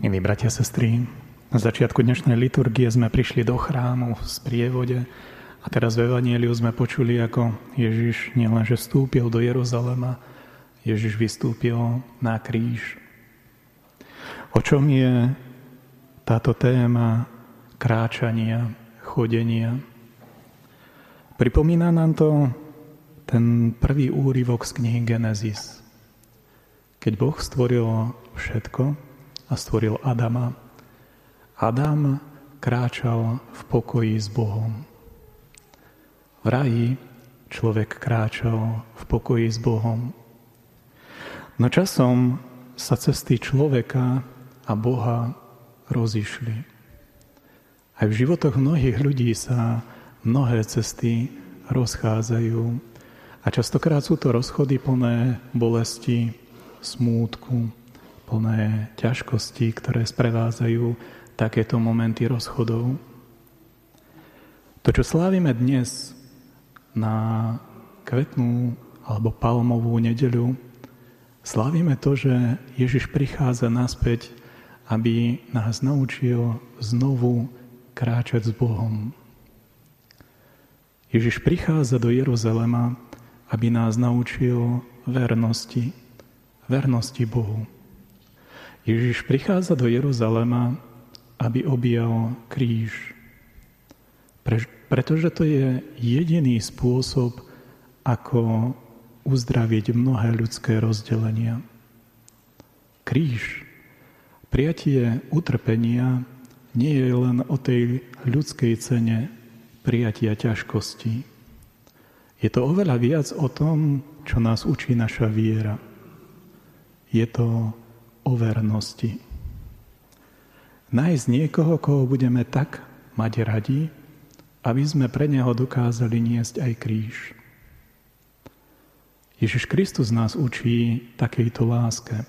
Milí bratia a sestry, na začiatku dnešnej liturgie sme prišli do chrámu v sprievode a teraz v Evanieliu sme počuli, ako Ježiš nielenže vstúpil do Jeruzalema, Ježiš vystúpil na kríž. O čom je táto téma kráčania, chodenia? Pripomína nám to ten prvý úryvok z knihy Genesis. Keď Boh stvoril všetko, a stvoril Adama. Adam kráčal v pokoji s Bohom. V raji človek kráčal v pokoji s Bohom. No časom sa cesty človeka a Boha rozišli. Aj v životoch mnohých ľudí sa mnohé cesty rozchádzajú a častokrát sú to rozchody plné bolesti, smútku, plné ťažkosti, ktoré sprevádzajú takéto momenty rozchodov. To, čo slávime dnes na kvetnú alebo palmovú nedeľu, slávime to, že Ježiš prichádza naspäť, aby nás naučil znovu kráčať s Bohom. Ježiš prichádza do Jeruzalema, aby nás naučil vernosti, vernosti Bohu. Ježiš prichádza do Jeruzalema, aby objal kríž. Pre, pretože to je jediný spôsob, ako uzdraviť mnohé ľudské rozdelenia. Kríž, prijatie utrpenia, nie je len o tej ľudskej cene prijatia ťažkosti. Je to oveľa viac o tom, čo nás učí naša viera. Je to o vernosti. Nájsť niekoho, koho budeme tak mať radi, aby sme pre Neho dokázali niesť aj kríž. Ježiš Kristus nás učí takejto láske.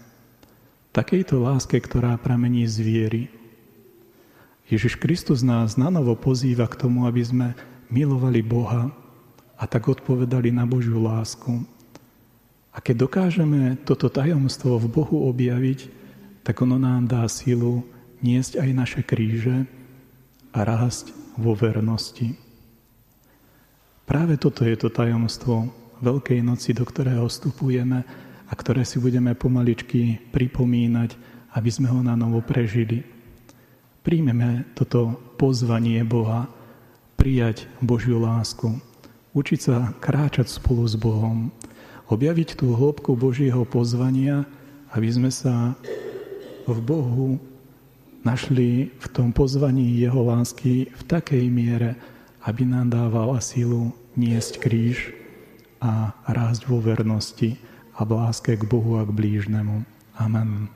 Takejto láske, ktorá pramení z viery. Ježiš Kristus nás nanovo pozýva k tomu, aby sme milovali Boha a tak odpovedali na Božiu lásku a keď dokážeme toto tajomstvo v Bohu objaviť, tak ono nám dá silu niesť aj naše kríže a rásť vo vernosti. Práve toto je to tajomstvo Veľkej noci, do ktorého vstupujeme a ktoré si budeme pomaličky pripomínať, aby sme ho na novo prežili. Príjmeme toto pozvanie Boha, prijať Božiu lásku, učiť sa kráčať spolu s Bohom, objaviť tú hĺbku Božieho pozvania, aby sme sa v Bohu našli v tom pozvaní Jeho lásky v takej miere, aby nám dával sílu niesť kríž a rásť vo vernosti a v láske k Bohu a k blížnemu. Amen.